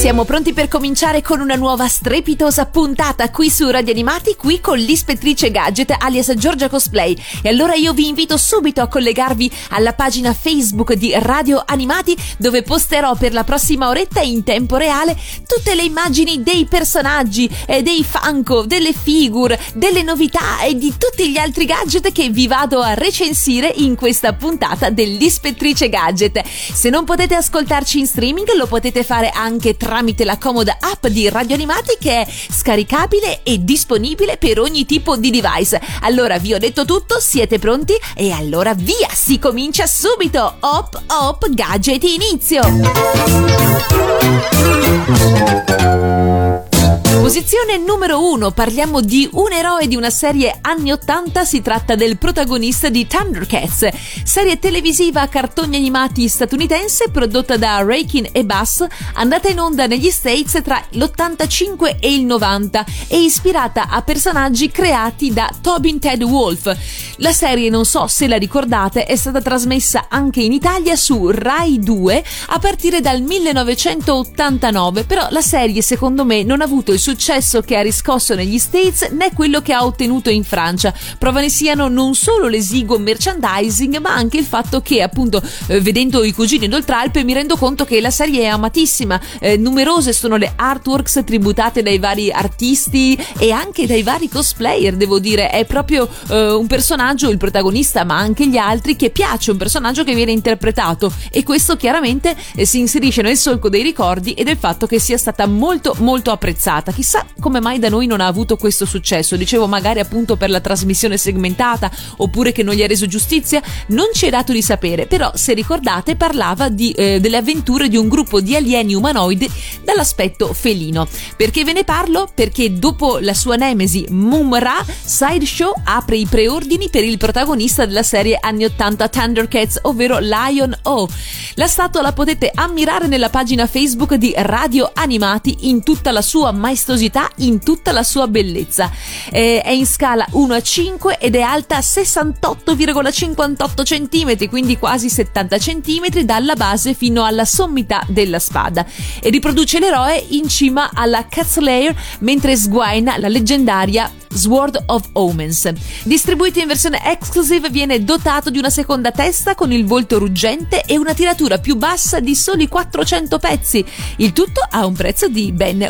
Siamo pronti per cominciare con una nuova strepitosa puntata qui su Radio Animati, qui con l'ispettrice Gadget alias Giorgia Cosplay. E allora io vi invito subito a collegarvi alla pagina Facebook di Radio Animati dove posterò per la prossima oretta in tempo reale tutte le immagini dei personaggi, e dei Funko, delle figure, delle novità e di tutti gli altri gadget che vi vado a recensire in questa puntata dell'ispettrice Gadget. Se non potete ascoltarci in streaming lo potete fare anche tramite la comoda app di Radio Animati che è scaricabile e disponibile per ogni tipo di device. Allora vi ho detto tutto, siete pronti? E allora via, si comincia subito! Hop hop gadget inizio! Posizione numero 1, parliamo di un eroe di una serie anni 80, si tratta del protagonista di Thundercats, serie televisiva a cartoni animati statunitense prodotta da Rakin e Bass, andata in onda negli States tra l'85 e il 90 e ispirata a personaggi creati da Tobin Ted Wolf. La serie, non so se la ricordate, è stata trasmessa anche in Italia su Rai 2 a partire dal 1989, però la serie secondo me non ha avuto il successo che ha riscosso negli States né quello che ha ottenuto in Francia. Prova ne siano non solo l'esiguo merchandising, ma anche il fatto che, appunto, eh, vedendo i cugini d'Oltralpe, mi rendo conto che la serie è amatissima. Eh, numerose sono le artworks tributate dai vari artisti e anche dai vari cosplayer, devo dire. È proprio eh, un personaggio, il protagonista, ma anche gli altri, che piace, un personaggio che viene interpretato. E questo chiaramente eh, si inserisce nel solco dei ricordi e del fatto che sia stata molto, molto apprezzata chissà come mai da noi non ha avuto questo successo. Dicevo magari appunto per la trasmissione segmentata oppure che non gli ha reso giustizia, non ci è dato di sapere, però se ricordate parlava di, eh, delle avventure di un gruppo di alieni umanoidi dall'aspetto felino. Perché ve ne parlo? Perché dopo la sua nemesi Mumra, Sideshow apre i preordini per il protagonista della serie anni 80 Thundercats, ovvero Lion O. La statua la potete ammirare nella pagina Facebook di Radio Animati in tutta la sua maestosità vistosità in tutta la sua bellezza. Eh, è in scala 1 a 5 ed è alta 68,58 cm, quindi quasi 70 cm dalla base fino alla sommità della spada e riproduce l'eroe in cima alla Catslayer mentre sguaina la leggendaria Sword of Omens. Distribuito in versione exclusive, viene dotato di una seconda testa con il volto ruggente e una tiratura più bassa di soli 400 pezzi. Il tutto ha un prezzo di ben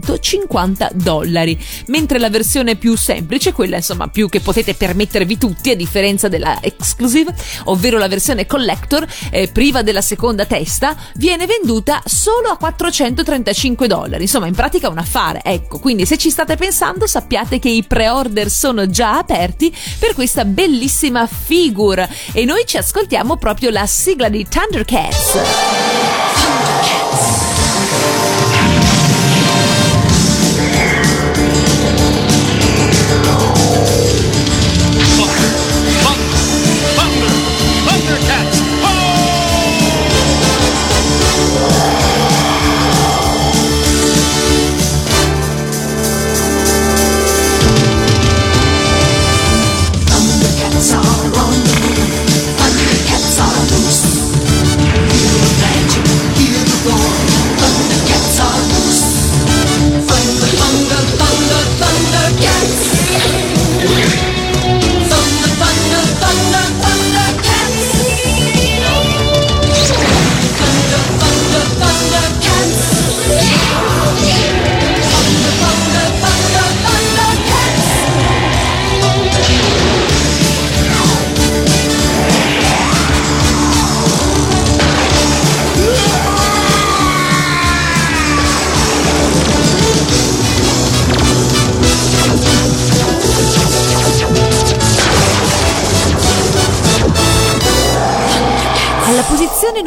450 dollari, mentre la versione più semplice, quella insomma più che potete permettervi tutti a differenza della exclusive, ovvero la versione collector eh, priva della seconda testa, viene venduta solo a 435 dollari. Insomma, in pratica un affare. Ecco, quindi se ci state pensando sappiate che i pre-order sono già aperti per questa bellissima figure e noi ci ascoltiamo proprio la sigla di Thundercats. Thundercats.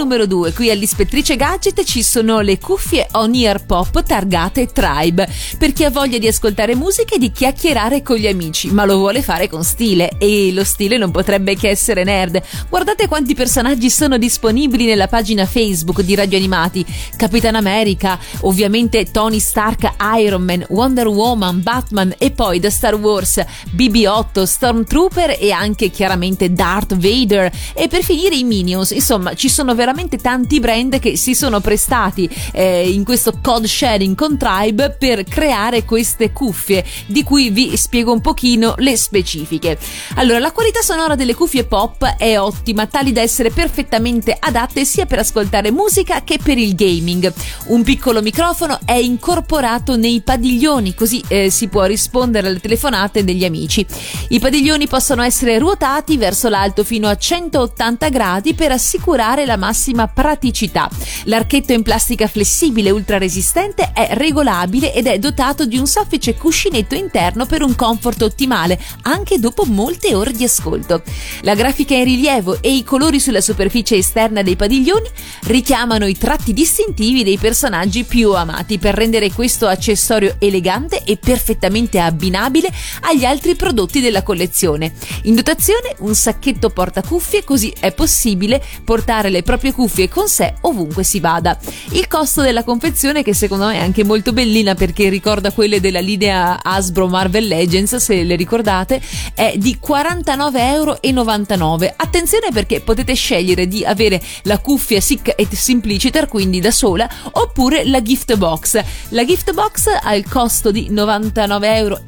Numero 2, qui all'Ispettrice Gadget ci sono le cuffie On-Ear Pop targate Tribe, per chi ha voglia di ascoltare musica e di chiacchierare con gli amici, ma lo vuole fare con stile e lo stile non potrebbe che essere nerd. Guardate quanti personaggi sono disponibili nella pagina Facebook di Radio Animati. Capitan America, ovviamente Tony Stark, Iron Man, Wonder Woman, Batman e poi da Star Wars BB-8, Stormtrooper e anche chiaramente Darth Vader e per finire i Minions. Insomma, ci sono veramente tanti brand che si sono prestati eh, in questo code sharing con Tribe per creare queste cuffie di cui vi spiego un pochino le specifiche. Allora, la qualità sonora delle cuffie pop è ottima, tali da essere perfettamente adatte sia per ascoltare musica che per il gaming. Un piccolo microfono è incorporato nei padiglioni, così eh, si può rispondere alle telefonate degli amici. I padiglioni possono essere ruotati verso l'alto fino a 180 gradi per assicurare la massima praticità. L'archetto in plastica flessibile ultra resistente è regolabile ed è dotato di un soffice cuscinetto interno per un comfort ottimale anche dopo molte ore di ascolto. La grafica in rilievo e i colori sulla superficie esterna dei padiglioni richiamano i tratti distintivi dei personaggi più amati per rendere questo accessorio elegante e perfettamente abbinabile agli altri prodotti della collezione. In dotazione un sacchetto portacuffie così è possibile portare le proprie cuffie con sé ovunque si vada. Il costo della confezione che secondo me è anche molto bellina perché ricorda quelle della linea Hasbro Marvel Legends se le ricordate è di 49,99 euro. Attenzione perché potete scegliere di avere la cuffia Sick e Simpliciter quindi da sola oppure la gift box. La gift box al costo di 99,99 euro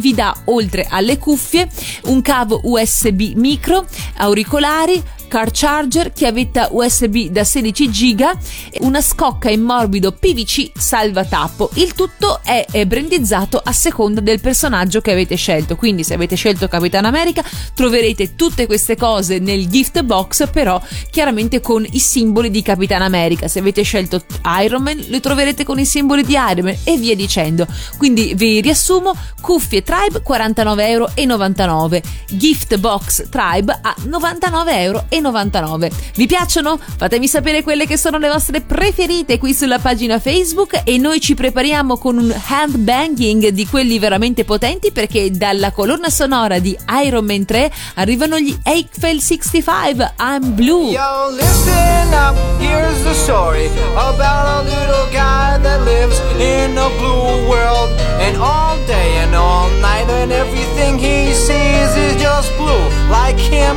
vi dà oltre alle cuffie un cavo USB micro, auricolari, car charger, chiavetta USB da 16 giga, una scocca in morbido PVC salvatappo. Il tutto è brandizzato a seconda del personaggio che avete scelto. Quindi se avete scelto Capitan America troverete tutte queste cose nel gift box, però chiaramente con i simboli di Capitan America. Se avete scelto Iron Man le troverete con i simboli di Iron Man e via dicendo. Quindi vi riassumo, cuffie Tribe 49,99 euro, gift box Tribe a 99,99 euro. Vi piacciono? Fatemi sapere quelle che sono le vostre preferite qui sulla pagina Facebook e noi ci prepariamo con un hand banging di quelli veramente potenti perché dalla colonna sonora di Iron Man 3 arrivano gli Eiffel 65 I'm Blue. Yo, listen up, here's the story about a little guy that lives in a blue world and all day and all night and everything he sees is just blue like him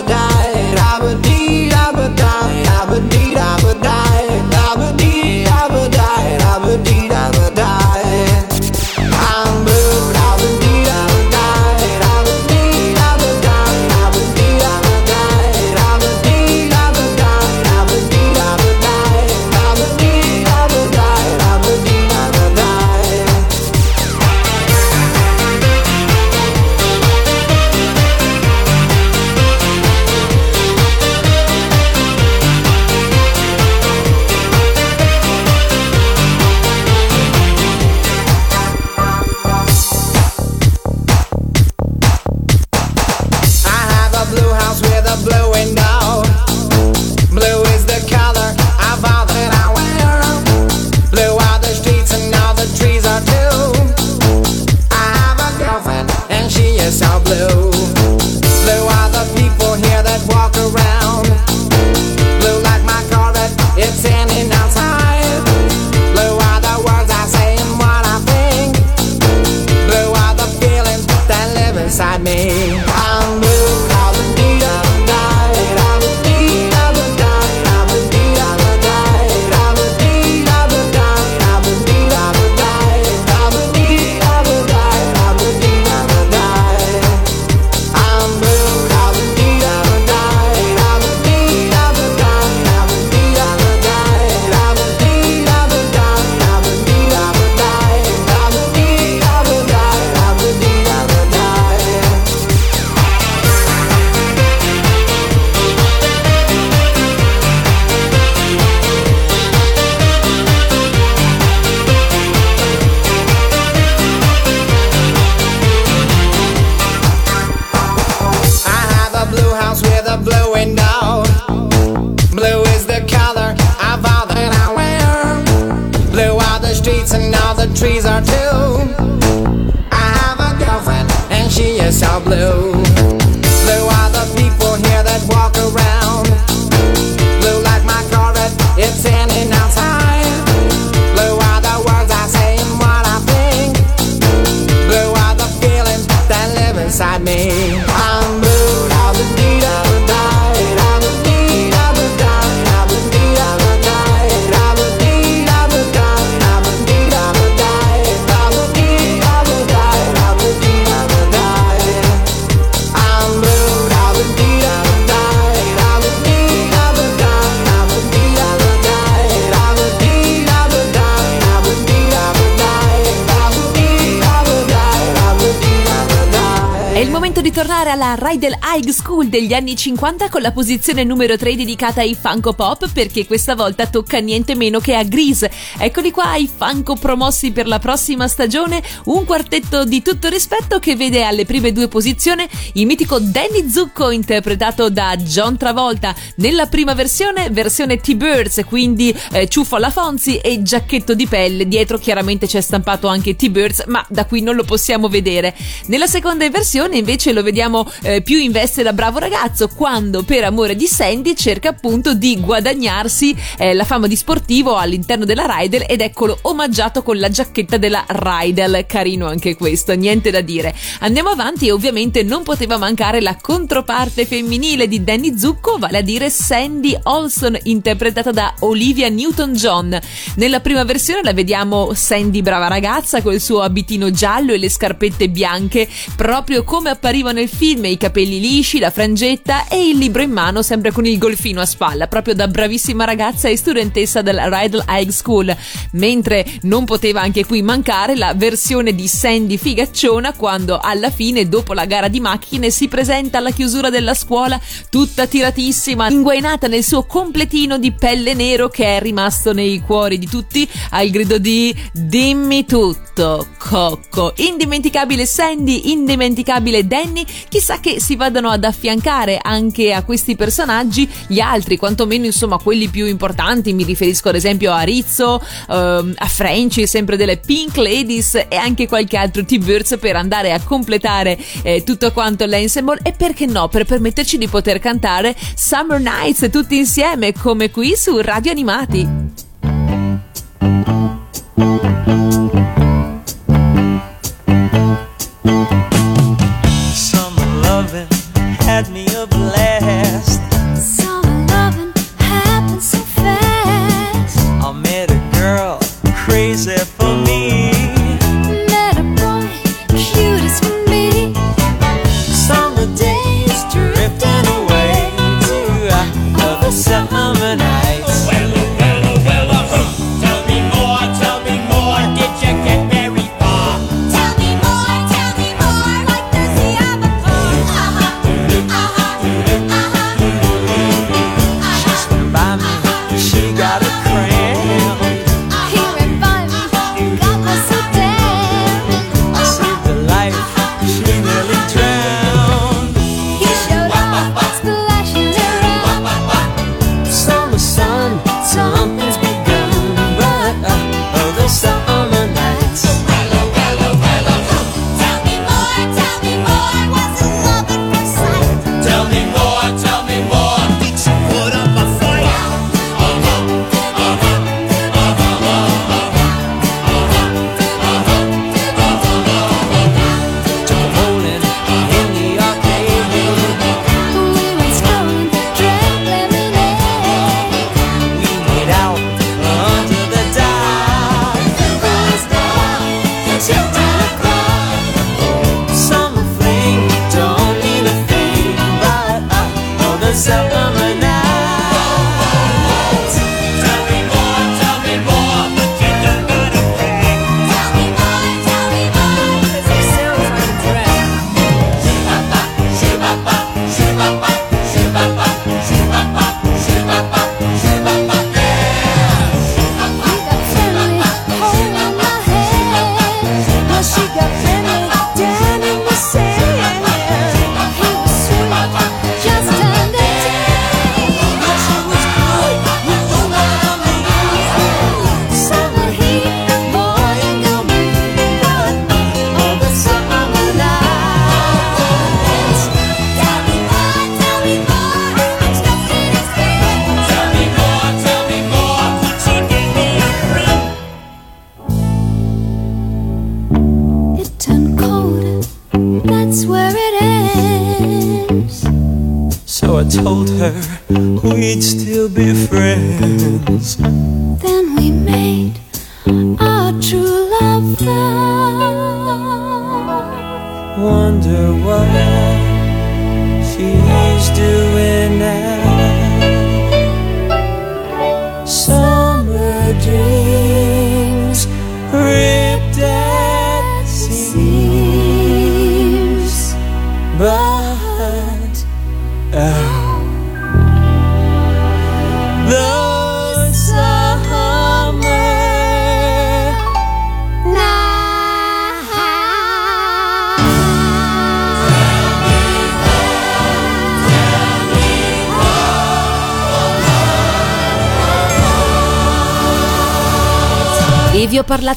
alla Rydell High School degli anni 50 con la posizione numero 3 dedicata ai Funko Pop perché questa volta tocca niente meno che a Grease. Eccoli qua i Funko promossi per la prossima stagione, un quartetto di tutto rispetto che vede alle prime due posizioni il mitico Danny Zucco interpretato da John Travolta nella prima versione, versione T-Birds, quindi eh, ciuffo alla Fonzi e giacchetto di pelle, dietro chiaramente c'è stampato anche T-Birds ma da qui non lo possiamo vedere. Nella seconda versione invece lo vediamo eh, più in veste da bravo ragazzo quando per amore di Sandy cerca appunto di guadagnarsi eh, la fama di sportivo all'interno della Rydell ed eccolo omaggiato con la giacchetta della Rydell, carino anche questo, niente da dire. Andiamo avanti e ovviamente non poteva mancare la controparte femminile di Danny Zucco, vale a dire Sandy Olson interpretata da Olivia Newton-John. Nella prima versione la vediamo Sandy brava ragazza col suo abitino giallo e le scarpette bianche, proprio come appariva nel film, i capelli lisci, la frangetta e il libro in mano sempre con il golfino a spalla, proprio da bravissima ragazza e studentessa della Rydell High School, mentre non poteva anche qui mancare la versione di Sandy figacciona quando alla fine, dopo la gara di macchine, si presenta alla chiusura della scuola tutta tiratissima, inguainata nel suo completino di pelle nero che è rimasto nei cuori di tutti al grido di Dimmi tutto, Cocco. Indimenticabile Sandy, indimenticabile Danny, chissà che si vadano ad affiancare anche a questi personaggi gli altri, quantomeno insomma quelli più importanti, mi riferisco ad esempio a Rizzo, ehm, a Frenchy, sempre delle Pink Ladies e anche qualche altro T-Birds per andare a completare eh, tutto quanto l'ensemble e perché no, per permetterci di poter cantare Summer Nights tutti insieme come qui su Radio Animati.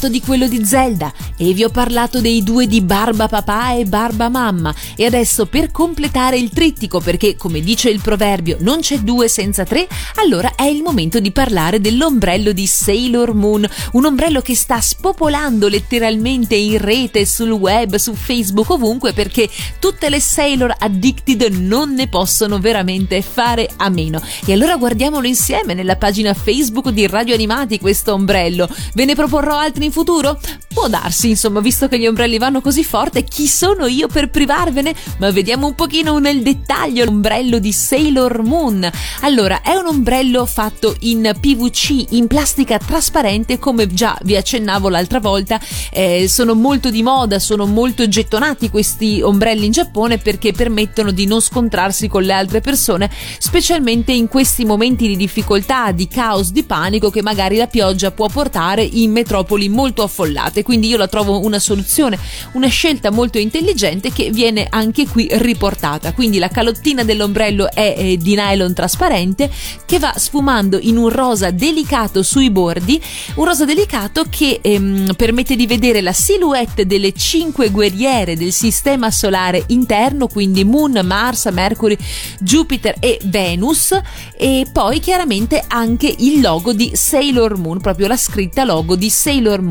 Parlato di quello di Zelda, e vi ho parlato dei due di Barba Papà e Barba Mamma. E adesso per completare il trittico, perché come dice il proverbio non c'è due senza tre, allora è il momento di parlare dell'ombrello di Sailor Moon, un ombrello che sta spopolando letteralmente in rete, sul web, su Facebook, ovunque, perché tutte le Sailor addicted non ne possono veramente fare a meno. E allora guardiamolo insieme nella pagina Facebook di Radio Animati questo ombrello. Ve ne proporrò altri futuro? Può darsi, insomma, visto che gli ombrelli vanno così forte, chi sono io per privarvene? Ma vediamo un pochino nel dettaglio l'ombrello di Sailor Moon. Allora, è un ombrello fatto in PVC, in plastica trasparente, come già vi accennavo l'altra volta. Eh, sono molto di moda, sono molto gettonati questi ombrelli in Giappone perché permettono di non scontrarsi con le altre persone, specialmente in questi momenti di difficoltà, di caos, di panico che magari la pioggia può portare in metropoli molto affollate. Quindi io la trovo una soluzione, una scelta molto intelligente che viene anche qui riportata. Quindi la calottina dell'ombrello è eh, di nylon trasparente che va sfumando in un rosa delicato sui bordi, un rosa delicato che ehm, permette di vedere la silhouette delle cinque guerriere del sistema solare interno, quindi Moon, Mars, Mercury, Jupiter e Venus e poi chiaramente anche il logo di Sailor Moon, proprio la scritta logo di Sailor Moon.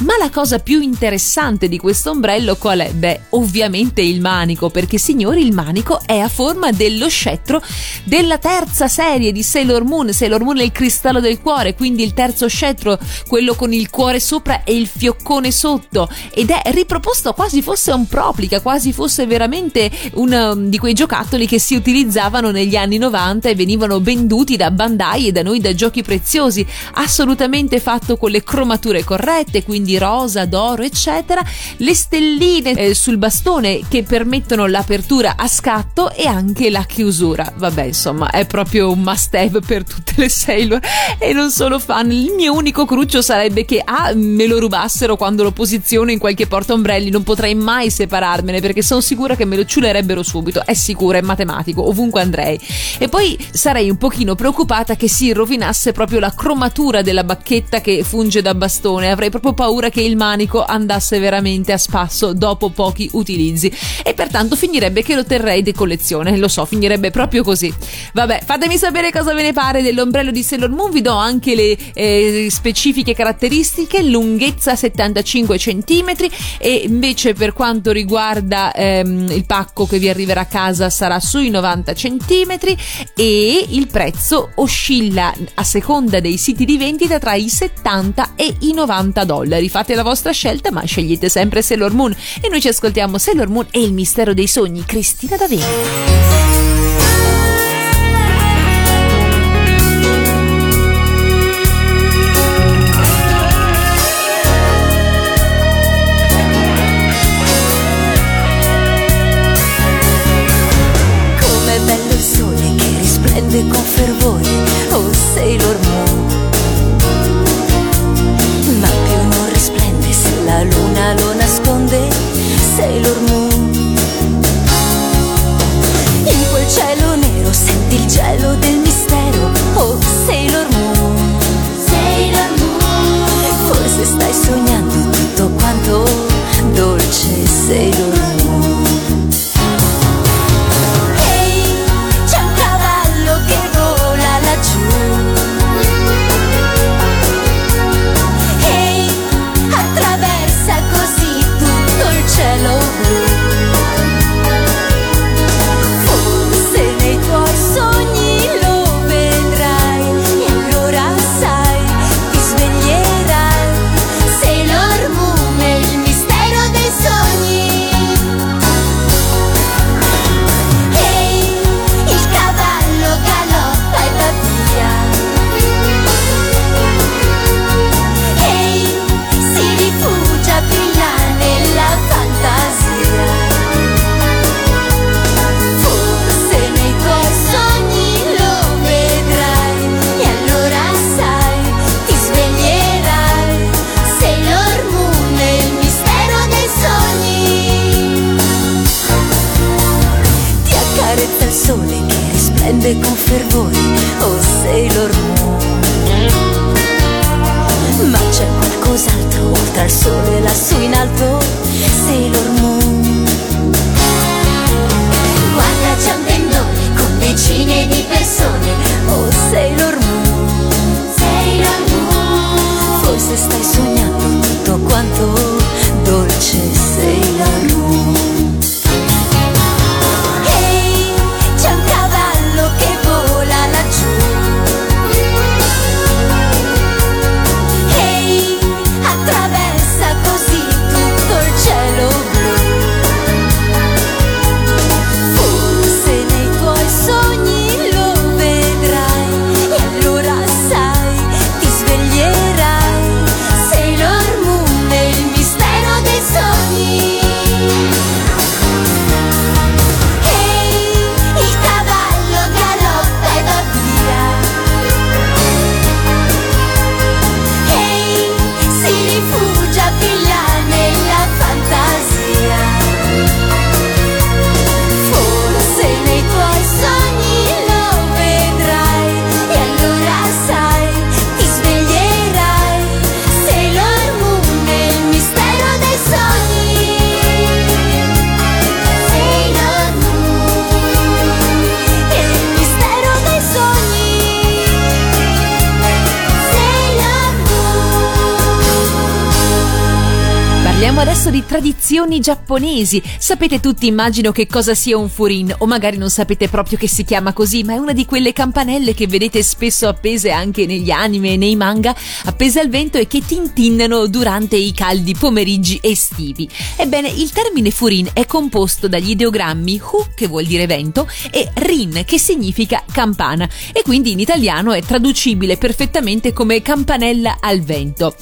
Ma la cosa più interessante di questo ombrello qual è? Beh, ovviamente il manico, perché signori il manico è a forma dello scettro della terza serie di Sailor Moon. Sailor Moon è il cristallo del cuore, quindi il terzo scettro, quello con il cuore sopra e il fioccone sotto ed è riproposto quasi fosse un proplica, quasi fosse veramente uno di quei giocattoli che si utilizzavano negli anni 90 e venivano venduti da Bandai e da noi da giochi preziosi, assolutamente fatto con le cromature corrette, quindi rosa, d'oro, eccetera, le stelline eh, sul bastone che permettono l'apertura a scatto e anche la chiusura. Vabbè, insomma, è proprio un must have per tutte le Sailor e non solo fan. Il mio unico cruccio sarebbe che A me lo rubassero quando lo posiziono in qualche porta ombrelli, non potrei mai separarmene perché sono sicura che me lo ciulerebbero subito, è sicuro, è matematico, ovunque andrei. E poi sarei un pochino preoccupata che si rovinasse proprio la cromatura della bacchetta che funge da bastone, avrei proprio paura che il manico andasse veramente a spasso dopo pochi utilizzi. E pertanto finirebbe che lo terrei di collezione, lo so, finirebbe proprio così. Vabbè, fatemi sapere cosa ve ne pare dell'ombrello di Sailor Moon, vi do anche le eh, specifiche caratteristiche, lunghezza 75 cm e invece per quanto riguarda ehm, il pacco che vi arriverà a casa sarà sui 90 cm e il prezzo oscilla a seconda dei siti di vendita tra i 70 e i 90 dollari. Fate la vostra scelta, ma scegliete sempre Sailor Moon e noi ci ascoltiamo Sailor Moon e il mistero dei sogni, Cristina D'Avena. Giapponesi. Sapete tutti, immagino, che cosa sia un furin, o magari non sapete proprio che si chiama così, ma è una di quelle campanelle che vedete spesso appese anche negli anime e nei manga, appese al vento e che tintinnano durante i caldi pomeriggi estivi. Ebbene, il termine furin è composto dagli ideogrammi hu, che vuol dire vento, e rin, che significa campana, e quindi in italiano è traducibile perfettamente come campanella al vento.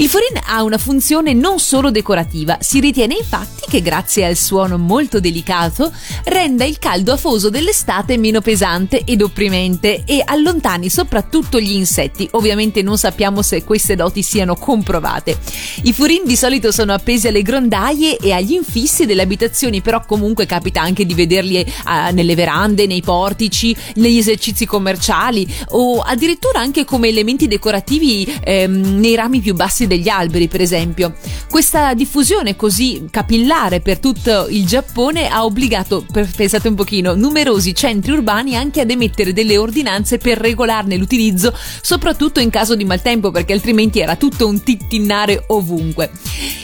Il furin ha una funzione non solo decorativa, si ritiene infatti che grazie al suono molto delicato renda il caldo afoso dell'estate meno pesante ed opprimente e allontani soprattutto gli insetti. Ovviamente non sappiamo se queste doti siano comprovate. I furin di solito sono appesi alle grondaie e agli infissi delle abitazioni, però comunque capita anche di vederli eh, nelle verande, nei portici, negli esercizi commerciali o addirittura anche come elementi decorativi ehm, nei rami più bassi degli alberi, per esempio. Questa diffusione così capillare per tutto il Giappone ha obbligato, pensate un pochino, numerosi centri urbani anche ad emettere delle ordinanze per regolarne l'utilizzo, soprattutto in caso di maltempo, perché altrimenti era tutto un tintinnare ovunque.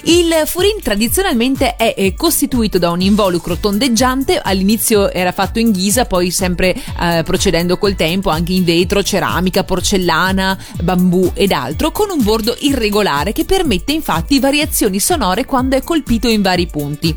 Il furin tradizionalmente è eh, costituito da un involucro tondeggiante, all'inizio era fatto in ghisa, poi sempre eh, procedendo col tempo anche in vetro, ceramica, porcellana, bambù ed altro, con un bordo irregolare che permette infatti variazioni sonore quando è colpito in vari punti.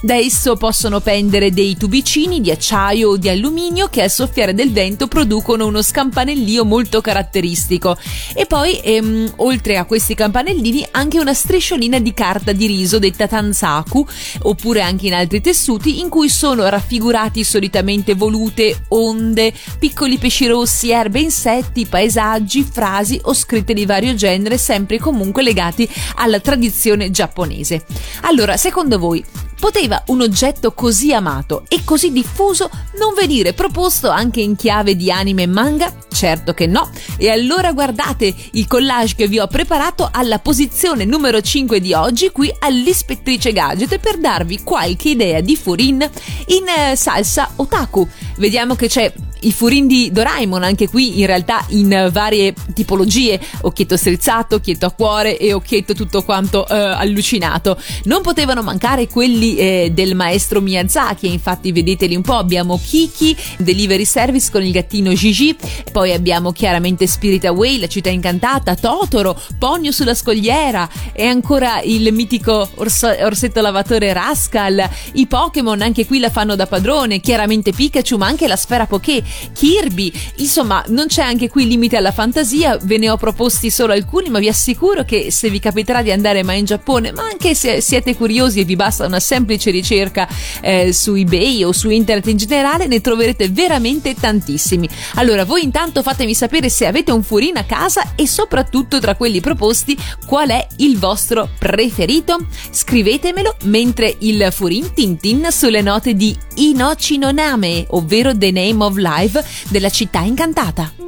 Da esso possono pendere dei tubicini di acciaio o di alluminio che al soffiare del vento producono uno scampanellio molto caratteristico. E poi, ehm, oltre a questi campanellini, anche una strisciolina di carta di riso detta tansaku, oppure anche in altri tessuti, in cui sono raffigurati solitamente volute, onde, piccoli pesci rossi, erbe, insetti, paesaggi, frasi o scritte di vario genere, sempre e comunque legati alla tradizione giapponese. Allora, secondo voi, Poteva un oggetto così amato e così diffuso non venire proposto anche in chiave di anime e manga? Certo che no. E allora guardate il collage che vi ho preparato alla posizione numero 5 di oggi qui all'Ispettrice Gadget per darvi qualche idea di furin in eh, salsa otaku. Vediamo che c'è il furin di Doraemon, anche qui in realtà in eh, varie tipologie, occhietto strizzato, occhietto a cuore e occhietto tutto quanto eh, allucinato. Non potevano mancare quelli eh, del maestro Miyazaki, infatti vedeteli un po', abbiamo Kiki, Delivery Service con il gattino Gigi, poi abbiamo chiaramente Spirit Away, la città incantata, Totoro, Ponyo sulla scogliera e ancora il mitico orso- orsetto lavatore Rascal, i Pokémon anche qui la fanno da padrone, chiaramente Pikachu ma anche la sfera Poké, Kirby, insomma non c'è anche qui limite alla fantasia, ve ne ho proposti solo alcuni ma vi assicuro che se vi capiterà di andare mai in Giappone, ma anche se siete curiosi e vi basta una semplice ricerca eh, su eBay o su internet in generale ne troverete veramente tantissimi. Allora voi intanto fatemi sapere se avete un furin a casa e soprattutto tra quelli proposti qual è il vostro preferito. Scrivetemelo mentre il furin tintin sulle note di Inochi no Name, ovvero The Name of Life Drive della città incantata.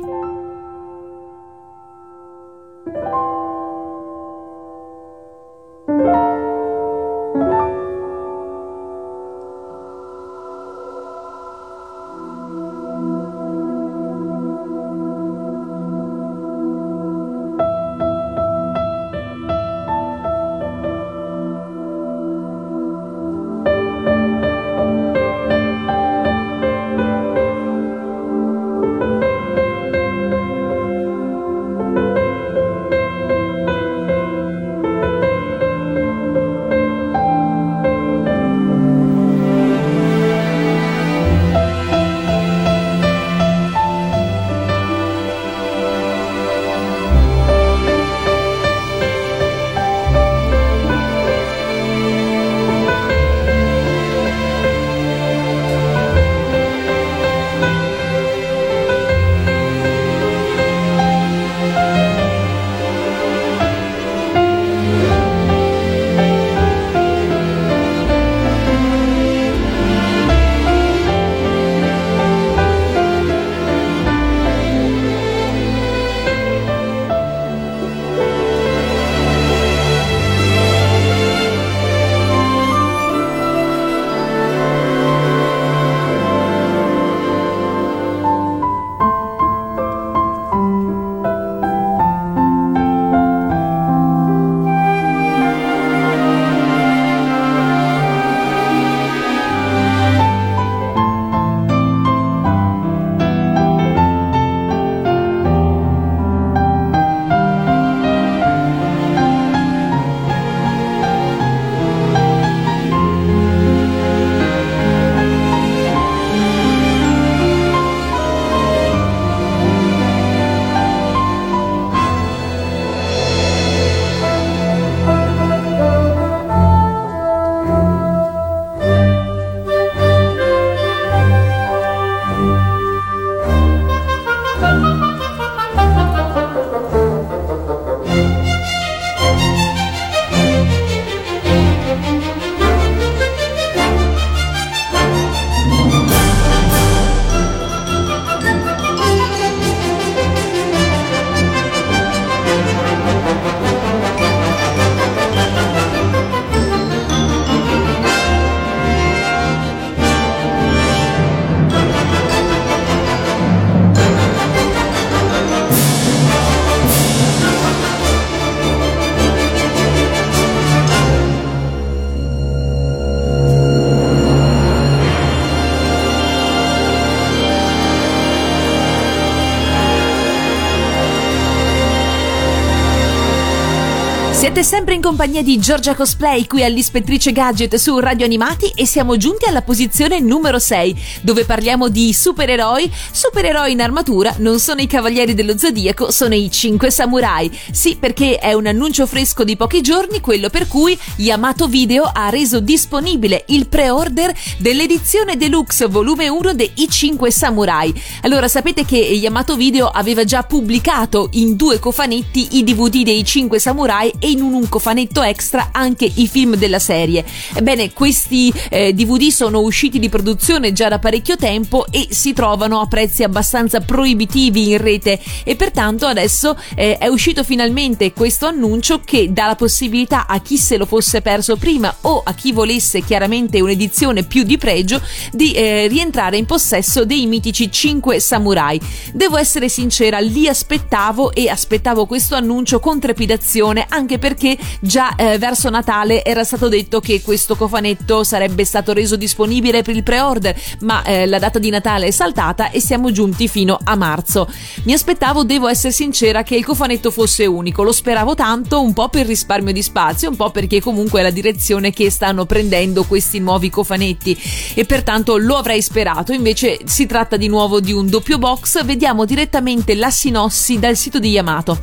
Siete sempre in compagnia di Giorgia Cosplay qui all'Ispettrice Gadget su Radio Animati e siamo giunti alla posizione numero 6 dove parliamo di supereroi. Supereroi in armatura non sono i Cavalieri dello Zodiaco, sono i 5 Samurai. Sì, perché è un annuncio fresco di pochi giorni, quello per cui Yamato Video ha reso disponibile il pre-order dell'edizione deluxe volume 1 dei 5 Samurai. Allora, sapete che Yamato Video aveva già pubblicato in due cofanetti i DVD dei 5 Samurai e in un cofanetto extra anche i film della serie. Ebbene, questi eh, DVD sono usciti di produzione già da parecchio tempo e si trovano a prezzi abbastanza proibitivi in rete e pertanto adesso eh, è uscito finalmente questo annuncio che dà la possibilità a chi se lo fosse perso prima o a chi volesse chiaramente un'edizione più di pregio di eh, rientrare in possesso dei mitici 5 samurai. Devo essere sincera, li aspettavo e aspettavo questo annuncio con trepidazione anche perché già eh, verso Natale era stato detto che questo cofanetto sarebbe stato reso disponibile per il pre-order, ma eh, la data di Natale è saltata e siamo giunti fino a marzo. Mi aspettavo, devo essere sincera, che il cofanetto fosse unico, lo speravo tanto, un po' per risparmio di spazio, un po' perché comunque è la direzione che stanno prendendo questi nuovi cofanetti e pertanto lo avrei sperato, invece si tratta di nuovo di un doppio box, vediamo direttamente la sinossi dal sito di Yamato.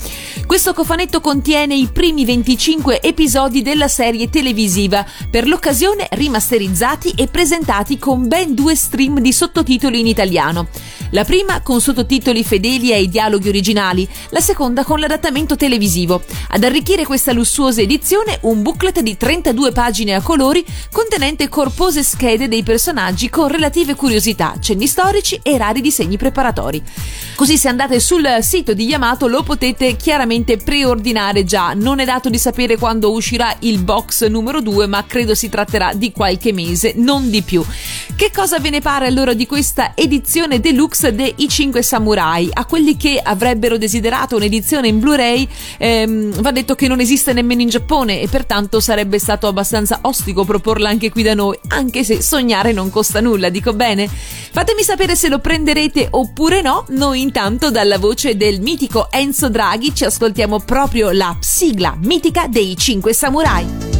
Questo cofanetto contiene i primi 25 episodi della serie televisiva, per l'occasione rimasterizzati e presentati con ben due stream di sottotitoli in italiano. La prima con sottotitoli fedeli ai dialoghi originali, la seconda con l'adattamento televisivo. Ad arricchire questa lussuosa edizione un booklet di 32 pagine a colori contenente corpose schede dei personaggi con relative curiosità, cenni storici e rari disegni preparatori. Così se andate sul sito di Yamato lo potete chiaramente preordinare già. Non è dato di sapere quando uscirà il box numero 2, ma credo si tratterà di qualche mese, non di più. Che cosa ve ne pare allora di questa edizione deluxe dei 5 Samurai? A quelli che avrebbero desiderato un'edizione in Blu-ray, ehm, va detto che non esiste nemmeno in Giappone e pertanto sarebbe stato abbastanza ostico proporla anche qui da noi, anche se sognare non costa nulla, dico bene? Fatemi sapere se lo prenderete oppure no. Noi intanto dalla voce del mitico Enzo Draghi ci ascoltiamo proprio la sigla mitica dei 5 Samurai.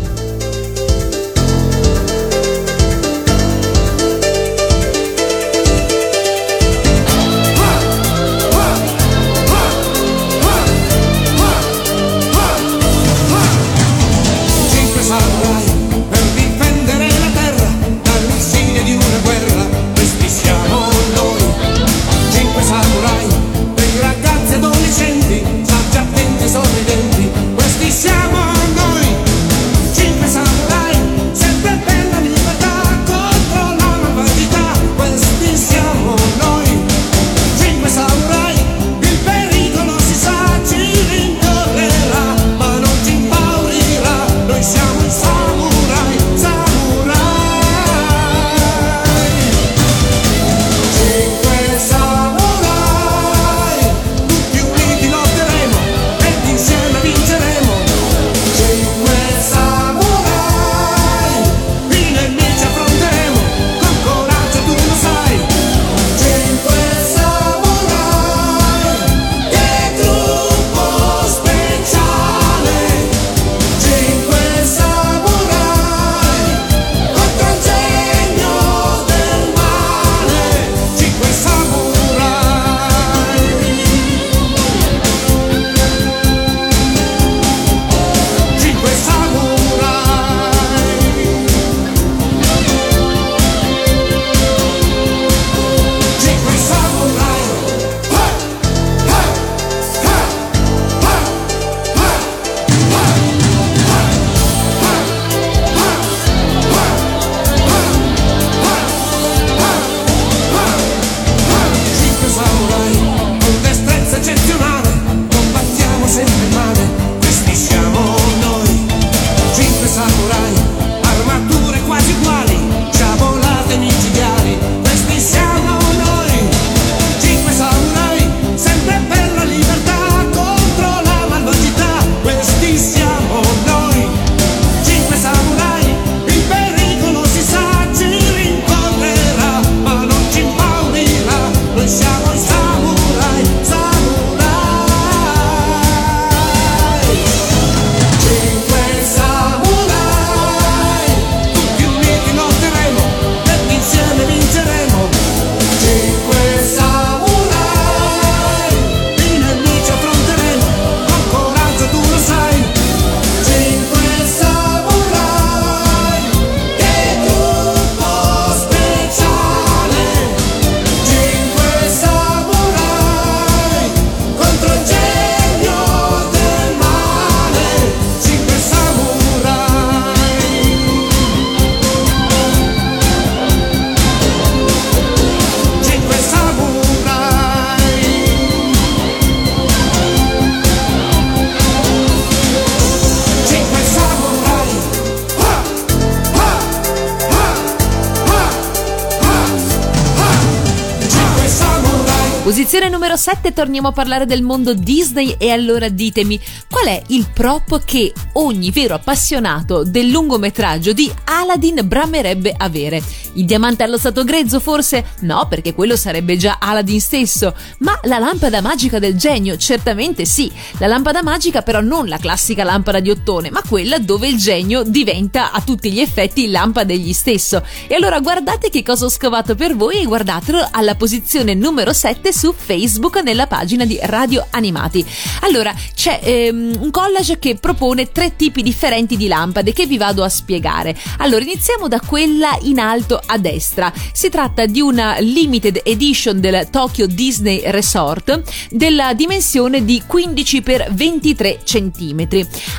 Torniamo a parlare del mondo Disney e allora ditemi qual è il prop che ogni vero appassionato del lungometraggio di Aladdin bramerebbe avere. Il diamante allo stato grezzo forse? No, perché quello sarebbe già Aladdin stesso, ma la lampada magica del genio certamente sì. La lampada magica però non la classica lampada di ottone, ma quella dove il genio diventa a tutti gli effetti lampada egli stesso. E allora guardate che cosa ho scovato per voi e guardatelo alla posizione numero 7 su Facebook nella pagina di Radio Animati. Allora, c'è ehm, un collage che propone tre tipi differenti di lampade che vi vado a spiegare. Allora, iniziamo da quella in alto a destra. Si tratta di una limited edition del Tokyo Disney Resort della dimensione di 15 x 23 cm.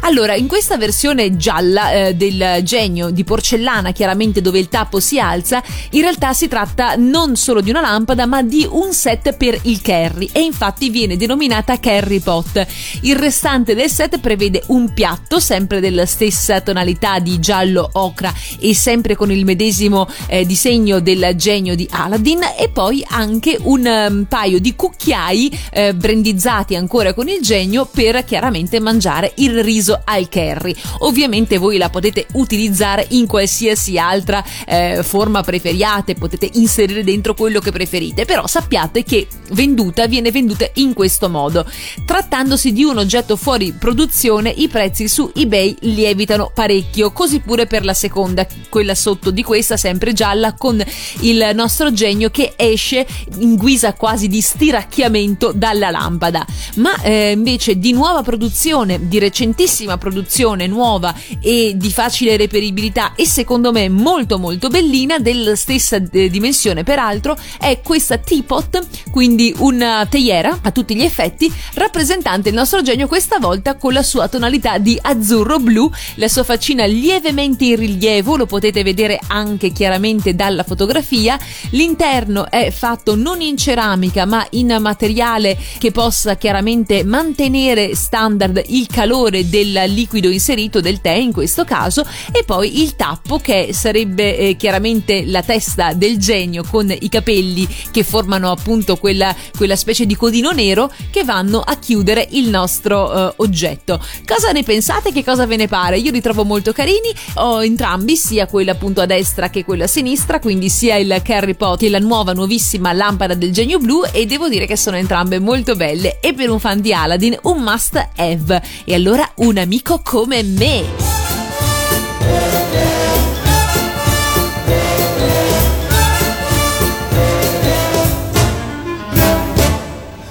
Allora, in questa versione gialla eh, del genio di porcellana, chiaramente dove il tappo si alza, in realtà si tratta non solo di una lampada, ma di un set per il carry e infatti viene denominata Carry Pot. Il restante del set prevede un piatto, sempre della stessa tonalità di giallo ocra e sempre con il medesimo eh, disegno del genio di Aladdin e poi anche un um, paio di cucchiai eh, brandizzati ancora con il genio per chiaramente mangiare il riso al curry. Ovviamente voi la potete utilizzare in qualsiasi altra eh, forma preferiate, potete inserire dentro quello che preferite, però sappiate che venduta viene venduta in questo modo. Trattandosi di un oggetto fuori produzione, i prezzi su eBay lievitano parecchio, così pure per la seconda, quella sotto di questa sempre gialla con il nostro genio che esce in guisa quasi di stiracchiamento dalla lampada. Ma eh, invece di nuova produzione, di recentissima produzione nuova e di facile reperibilità e secondo me molto molto bellina della stessa eh, dimensione peraltro è questa teapot, quindi una teiera a tutti gli effetti, rappresentante il nostro genio questa volta con la sua tonalità di azzurro blu, la sua faccina lievemente in rilievo, lo potete vedere anche chiaramente dalla fotografia. L'interno è fatto non in ceramica ma in materiale che possa chiaramente mantenere standard il calore del liquido inserito del tè in questo caso e poi il tappo che sarebbe eh, chiaramente la testa del genio con i capelli che formano appunto quella, quella specie di codino nero che vanno a chiudere il nostro eh, oggetto. Cosa ne pensate? Che cosa ve ne pare? Io li trovo molto carini, ho entrambi, sia quella appunto a destra che quella a sinistra, quindi sia il Carry Pot che la nuova nuovissima lampada del genio blu e devo dire che sono entrambe molto belle e per un fan di Aladdin un must have. E allora un amico come me.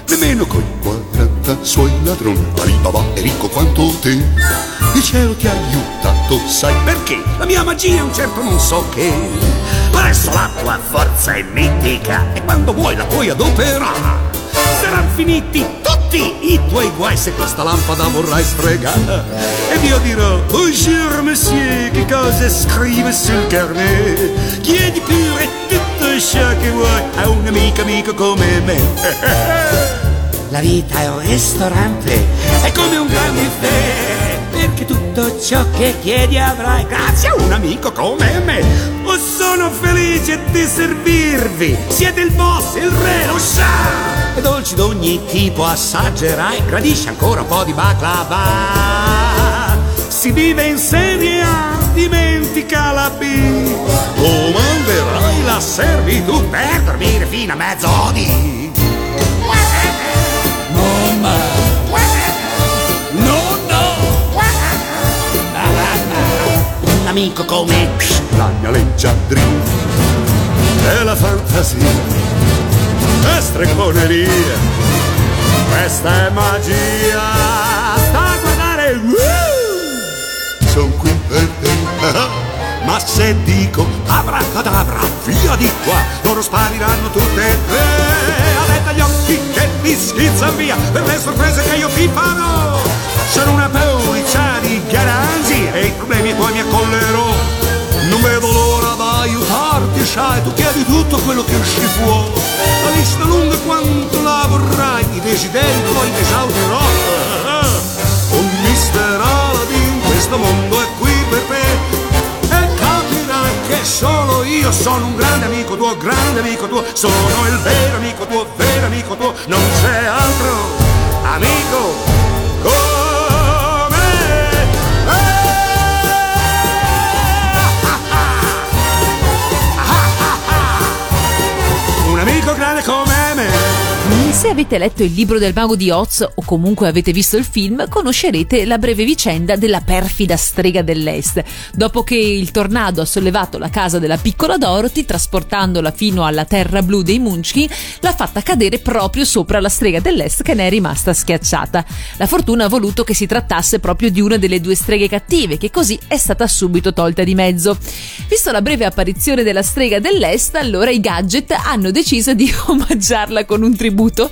Nemmeno coi 40 suoi ladroni Alibaba è ricco quanto te. Il cielo ti ha aiutato, sai perché? La mia magia è un certo non so che. Ma adesso la tua forza è mitica E quando vuoi la puoi adoperare. Saranno finiti tutti i tuoi guai se questa lampada vorrai sfregare. Ed io dirò Bonjour monsieur, che cosa scrive sul carnet? Chiedi pure tutto ciò che vuoi a un amico amico come me La vita è un ristorante, è come un gran buffet, perché tutto ciò che chiedi avrai grazie a un amico come me. Oh, sono felice di servirvi, siete il boss, il re, lo sa. E dolci d'ogni tipo assaggerai, gradisci ancora un po' di baklava. Si vive in serie A, dimentica la B. Comanderai la servitù per dormire fino a mezzodì. Amico come la mia leggiadria è la fantasia, è stregoneria, questa è magia. Sta a guardare, sono qui per te. Ma se dico abracadabra, via di qua, loro spariranno tutte e tre. Avete gli occhi che mi schizzano via per le sorprese che io vi farò. Sono una pauriccia di garanzi e i problemi poi mi accollerò. Non vedo l'ora da aiutarti, sai, tu chiedi tutto quello che usci può. La lista lunga quanto la vorrai, i desideri poi li esaudirò. Un mister Aladdin, questo mondo è qui per te. E capirai che solo io sono un grande amico tuo, grande amico tuo. Sono il vero amico tuo, vero amico tuo. Non c'è altro amico Se avete letto il libro del mago di Oz o comunque avete visto il film, conoscerete la breve vicenda della perfida strega dell'Est. Dopo che il tornado ha sollevato la casa della piccola Dorothy, trasportandola fino alla terra blu dei Munchkin, l'ha fatta cadere proprio sopra la strega dell'Est che ne è rimasta schiacciata. La fortuna ha voluto che si trattasse proprio di una delle due streghe cattive, che così è stata subito tolta di mezzo. Visto la breve apparizione della strega dell'Est, allora i gadget hanno deciso di omaggiarla con un tributo.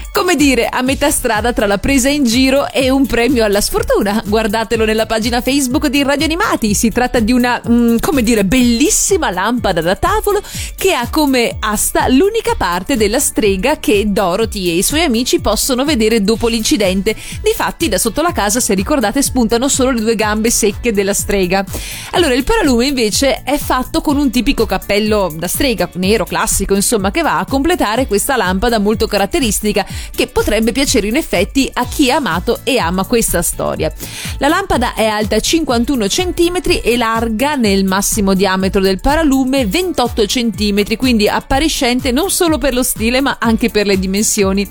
Come dire, a metà strada tra la presa in giro e un premio alla sfortuna. Guardatelo nella pagina Facebook di Radio Animati. Si tratta di una, mm, come dire, bellissima lampada da tavolo che ha come asta l'unica parte della strega che Dorothy e i suoi amici possono vedere dopo l'incidente. Difatti, da sotto la casa, se ricordate, spuntano solo le due gambe secche della strega. Allora, il paralume invece è fatto con un tipico cappello da strega, nero, classico, insomma, che va a completare questa lampada molto caratteristica che potrebbe piacere in effetti a chi ha amato e ama questa storia. La lampada è alta 51 cm e larga nel massimo diametro del paralume 28 cm, quindi appariscente non solo per lo stile ma anche per le dimensioni.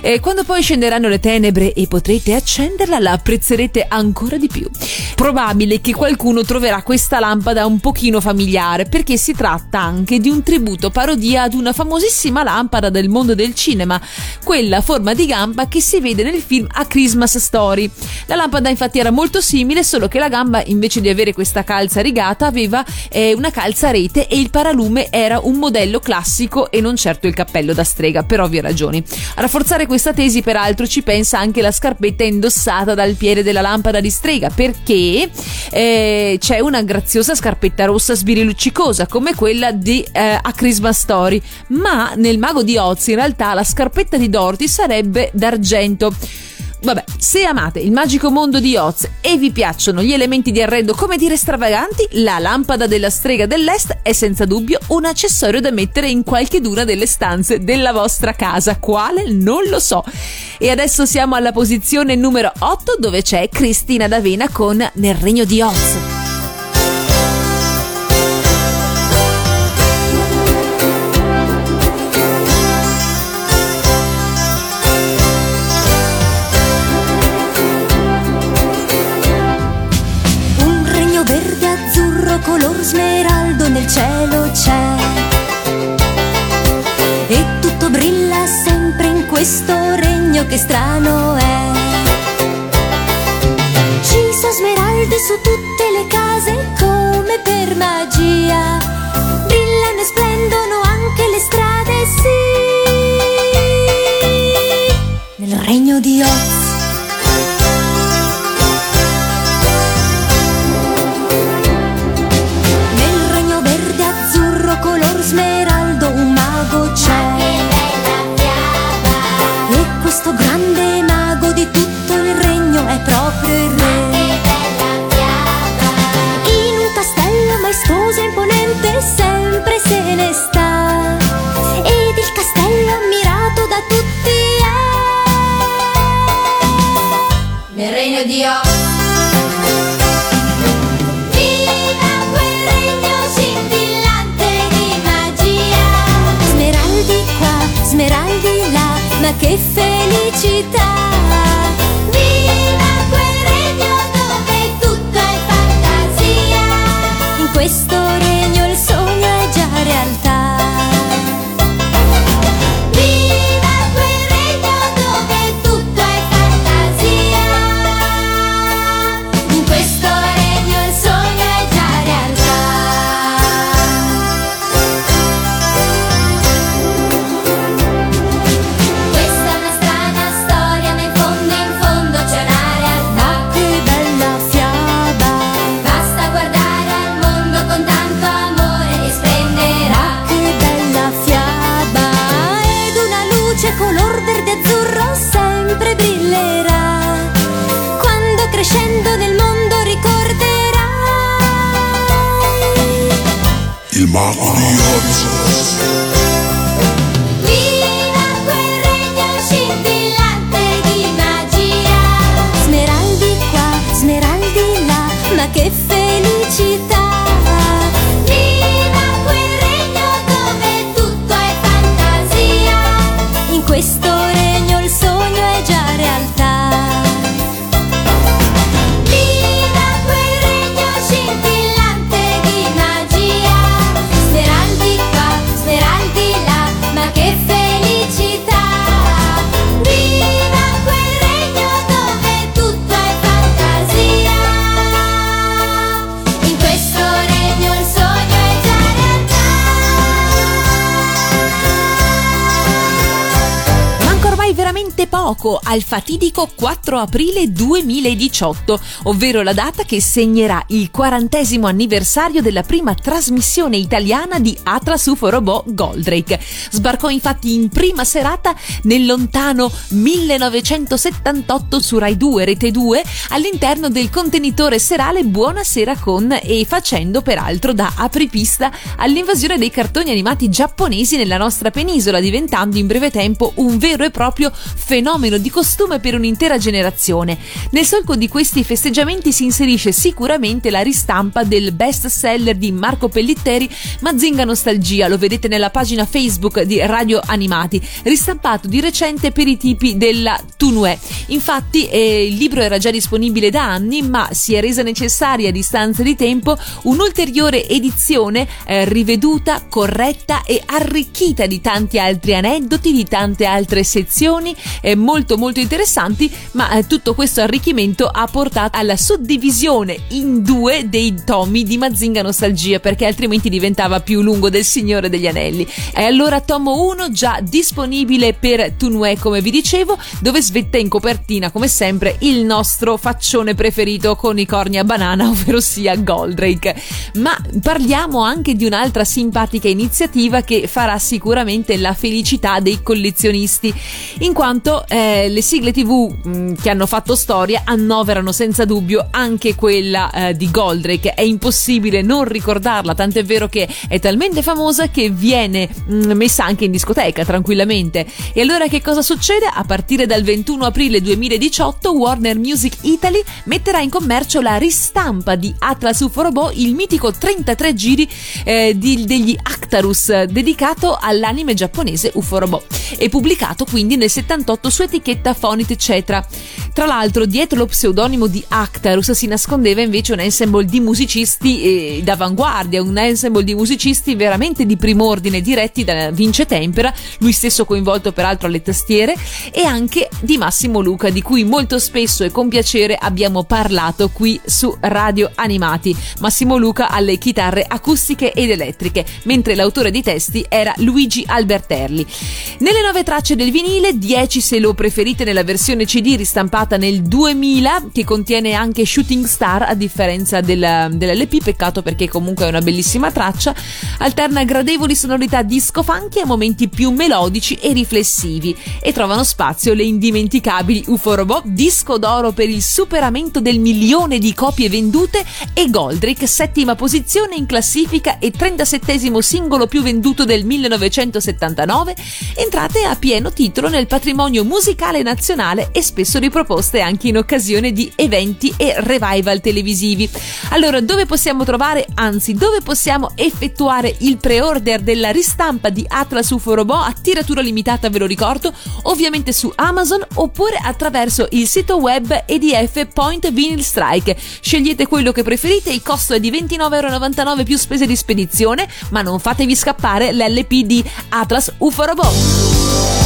E quando poi scenderanno le tenebre e potrete accenderla, la apprezzerete ancora di più. Probabile che qualcuno troverà questa lampada un pochino familiare perché si tratta anche di un tributo parodia ad una famosissima lampada del mondo del cinema, quella a forma di gamba che si vede nel film A Christmas Story. La lampada infatti era molto simile, solo che la gamba invece di avere questa calza rigata aveva eh, una calza a rete e il paralume era un modello classico e non certo il cappello da strega, per ovvie ragioni. A rafforzare questa tesi peraltro ci pensa anche la scarpetta indossata dal piede della lampada di strega, perché eh, c'è una graziosa scarpetta rossa sbiriluccicosa come quella di eh, A Christmas Story, ma nel mago di Oz in realtà la scarpetta di Dorothy sarebbe d'argento. Vabbè, se amate il magico mondo di Oz e vi piacciono gli elementi di arredo come dire stravaganti, la lampada della strega dell'Est è senza dubbio un accessorio da mettere in qualcheduna delle stanze della vostra casa. Quale? Non lo so. E adesso siamo alla posizione numero 8 dove c'è Cristina D'Avena con Nel regno di Oz. Regno che strano è. Ci sono smeraldi su tutte le case come per magia. Brillano e splendono anche le strade, sì. Nel regno di Oz se ne sta. Ed il castello ammirato da tutti è Nel regno di Oz Smeraldi qua, smeraldi là, ma che felicità Il al fatidico 4 aprile 2018, ovvero la data che segnerà il quarantesimo anniversario della prima trasmissione italiana di Atlas UFO Robot Goldrake. Sbarcò infatti in prima serata nel lontano 1978 su Rai 2 Rete 2 all'interno del contenitore serale Buonasera con e facendo peraltro da apripista all'invasione dei cartoni animati giapponesi nella nostra penisola, diventando in breve tempo un vero e proprio fenomeno di costume per un'intera generazione. Nel solco di questi festeggiamenti si inserisce sicuramente la ristampa del best seller di Marco Pellitteri Mazinga Nostalgia, lo vedete nella pagina Facebook di Radio Animati, ristampato di recente per i tipi della Tunue. Infatti eh, il libro era già disponibile da anni, ma si è resa necessaria a distanza di tempo un'ulteriore edizione eh, riveduta, corretta e arricchita di tanti altri aneddoti, di tante altre sezioni eh, molto molto interessanti, ma eh, tutto questo arricchimento ha portato alla suddivisione in due dei tomi di Mazinga Nostalgia, perché altrimenti diventava più lungo del Signore degli Anelli. E allora tomo 1 già disponibile per Tunue, come vi dicevo, dove svetta in copertina, come sempre, il nostro faccione preferito con i corni a banana, ovvero sia Goldrake. Ma parliamo anche di un'altra simpatica iniziativa che farà sicuramente la felicità dei collezionisti, in quanto eh, le sigle TV mh, che hanno fatto storia annoverano senza dubbio anche quella eh, di Goldrake. È impossibile non ricordarla, tant'è vero che è talmente famosa che viene mh, messa anche in discoteca tranquillamente. E allora che cosa succede? A partire dal 21 aprile 2018 Warner Music Italy metterà in commercio la ristampa di Atlas UFO Robot, il mitico 33 giri eh, di- degli Actarus, dedicato all'anime giapponese UFO Robot e pubblicato quindi nel 78 su etichetta Fonit eccetera. Tra l'altro dietro lo pseudonimo di Actarus si nascondeva invece un ensemble di musicisti eh, d'avanguardia, un ensemble di musicisti veramente di prim'ordine diretti da Vince Tempera, lui stesso coinvolto peraltro alle tastiere, e anche di Massimo Luca, di cui molto spesso e con piacere abbiamo parlato qui su Radio Animati. Massimo Luca alle chitarre acustiche ed elettriche, mentre l'autore dei testi era Luigi Alberterli. Nelle nove tracce del vinile, 10 se lo preferite nella versione CD ristampata nel 2000, che contiene anche Shooting Star a differenza del- dell'LP, peccato perché comunque è una bellissima traccia, alterna gradevoli sonorità disco funky a momenti più melodici e riflessivi e trovano spazio le indimenticabili UFO Robot, disco d'oro per il superamento del milione di copie vendute e Goldrake, settima posizione in classifica e 37 singolo più venduto del 1979, entrate a pieno titolo nel patrimonio musicale nazionale e spesso riproposte anche in occasione di eventi e revival televisivi. Allora, dove possiamo trovare, anzi, dove possiamo effettuare il pre-order della ristampa di Atlas UFO Robot a tiratura limitata, ve lo ricordo, ovviamente su Amazon oppure attraverso il sito web EDF Point Vinyl Strike. Scegliete quello che preferite, il costo è di 29,99€ più spese di spedizione, ma non fatevi scappare l'LP di Atlas UFO Robot.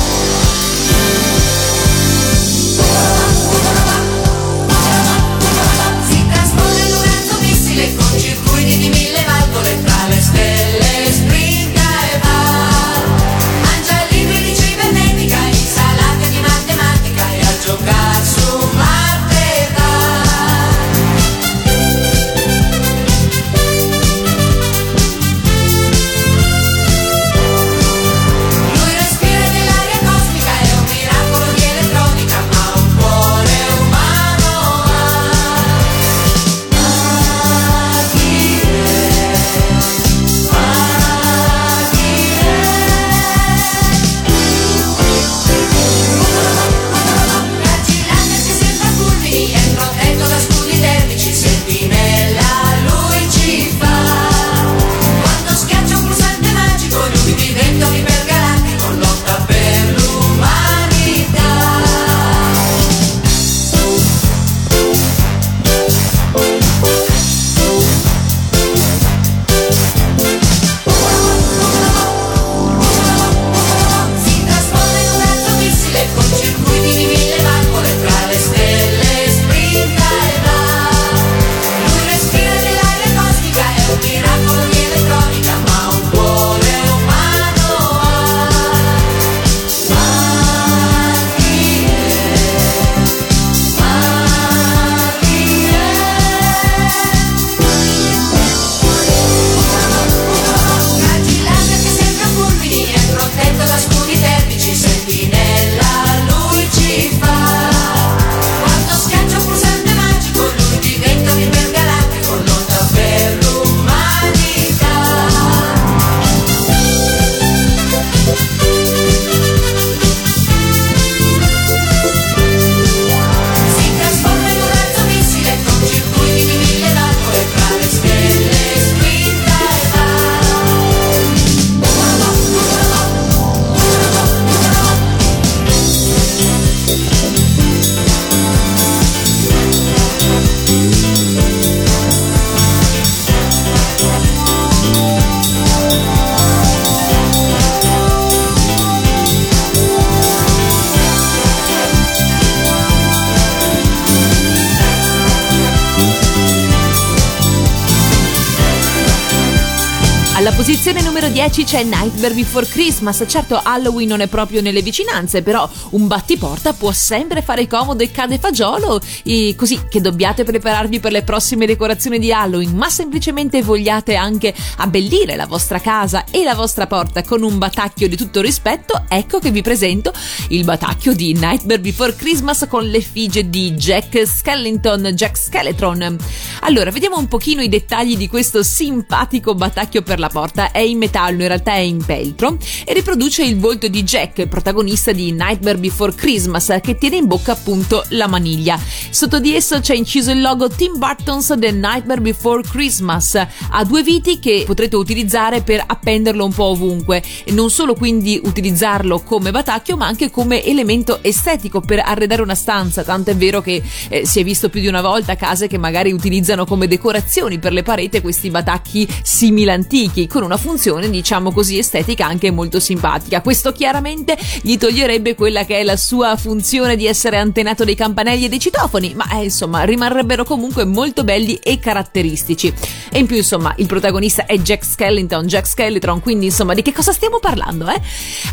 10 c'è Nightmare Before Christmas. Certo, Halloween non è proprio nelle vicinanze, però un battiporta può sempre fare comodo e cade fagiolo, e così che dobbiate prepararvi per le prossime decorazioni di Halloween, ma semplicemente vogliate anche abbellire la vostra casa e la vostra porta con un batacchio di tutto rispetto, ecco che vi presento il batacchio di Nightmare Before Christmas con l'effigie di Jack Skellington, Jack Skeletron. Allora, vediamo un pochino i dettagli di questo simpatico batacchio per la porta. È in metallo, in realtà è in peltro e riproduce il volto di Jack, protagonista di Nightmare Before Christmas, che tiene in bocca appunto la maniglia. Sotto di esso c'è inciso il logo Tim Burton's The Nightmare Before Christmas. Ha due viti che potrete utilizzare per appenderlo un po' ovunque non solo quindi utilizzarlo come batacchio, ma anche come elemento estetico per arredare una stanza. Tanto è vero che eh, si è visto più di una volta case che magari utilizzano come decorazioni per le pareti questi batacchi simili antichi con una funzione diciamo così estetica anche molto simpatica. Questo chiaramente gli toglierebbe quella che è la sua funzione di essere antenato dei campanelli e dei citofoni, ma eh, insomma rimarrebbero comunque molto belli e caratteristici. E in più insomma il protagonista è Jack Skellington, Jack Skeleton, quindi insomma di che cosa stiamo parlando eh?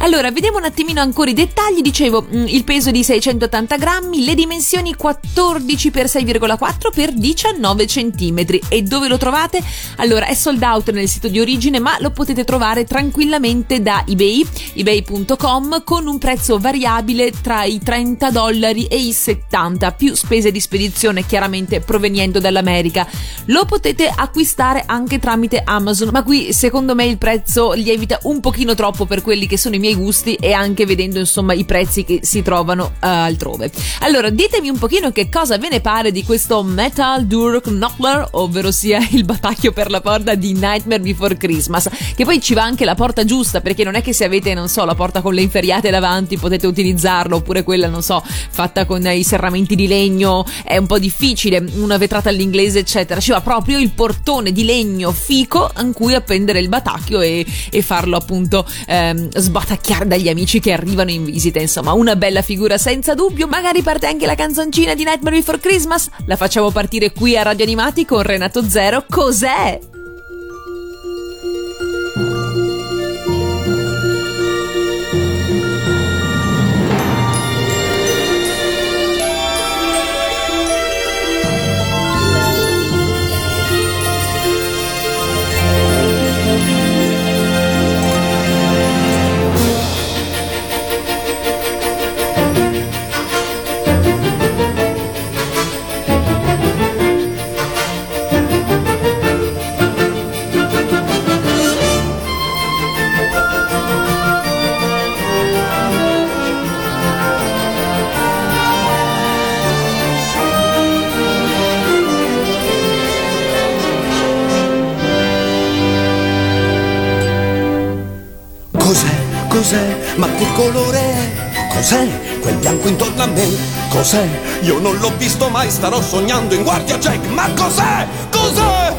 Allora vediamo un attimino ancora i dettagli, dicevo mm, il peso di 680 grammi, le dimensioni 14 x 6,4 x 19 cm e dove lo trovate? Allora è sold out nel sito di origine ma lo potete trovare tranquillamente da eBay, ebay.com con un prezzo variabile tra i 30 dollari e i 70 più spese di spedizione chiaramente proveniendo dall'America. Lo potete acquistare anche tramite Amazon, ma qui secondo me il prezzo lievita un pochino troppo per quelli che sono i miei gusti e anche vedendo insomma i prezzi che si trovano uh, altrove. Allora ditemi un pochino che cosa ve ne pare di questo Metal Dur Knockler, ovvero sia il batacchio per la porta di Nightmare Before Christmas, che poi ci va anche la porta giusta, perché non è che se avete, non so, la porta con le inferriate davanti potete utilizzarlo, oppure quella, non so, fatta con i serramenti di legno, è un po' difficile, una vetrata all'inglese, eccetera. Ci va proprio il portone di legno fico in cui appendere il batacchio e, e farlo appunto ehm, sbatacchiare dagli amici che arrivano in visita. Insomma, una bella figura senza dubbio. Magari parte anche la canzoncina di Nightmare Before Christmas. La facciamo partire qui a Radio Animati con Renato Zero. Cos'è? Colore? Cos'è? Quel bianco intorno a me? Cos'è? Io non l'ho visto mai, starò sognando in guardia Jack, ma cos'è? Cos'è?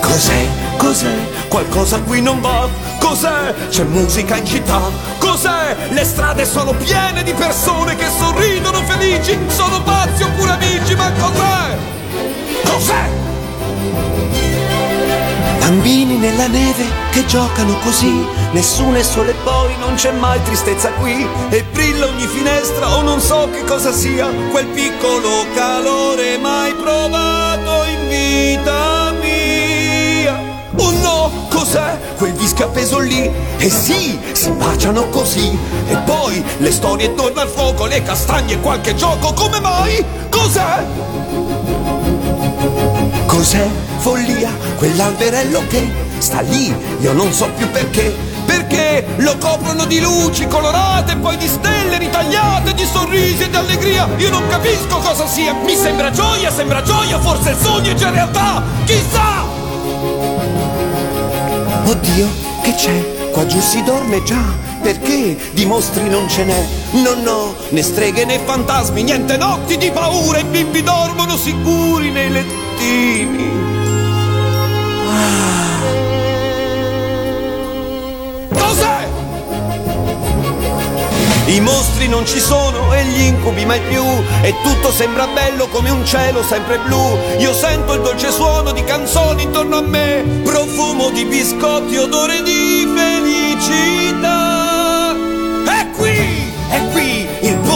Cos'è? Cos'è? Qualcosa qui non va? Cos'è? C'è musica in città? Cos'è? Le strade sono piene di persone che sorridono felici, sono pazzi oppure amici, ma cos'è? Cos'è? Bambini nella neve che giocano così, nessuno è sole e poi non c'è mai tristezza qui e brilla ogni finestra o non so che cosa sia quel piccolo calore mai provato in vita mia. Oh no, cos'è quel disco appeso lì? E sì, si baciano così e poi le storie attorno al fuoco, le castagne e qualche gioco, come mai? Cos'è? Cos'è? Follia, quell'alberello che sta lì, io non so più perché. Perché lo coprono di luci colorate, poi di stelle ritagliate, di sorrisi e di allegria. Io non capisco cosa sia. Mi sembra gioia, sembra gioia, forse il sogno è già realtà. Chissà! Oddio, che c'è? Qua giù si dorme già. perché di mostri non ce n'è. No, no, né streghe né fantasmi, niente notti di paura, i bimbi dormono sicuri nei lettini. I mostri non ci sono e gli incubi mai più. E tutto sembra bello come un cielo sempre blu. Io sento il dolce suono di canzoni intorno a me. Profumo di biscotti, odore di felicità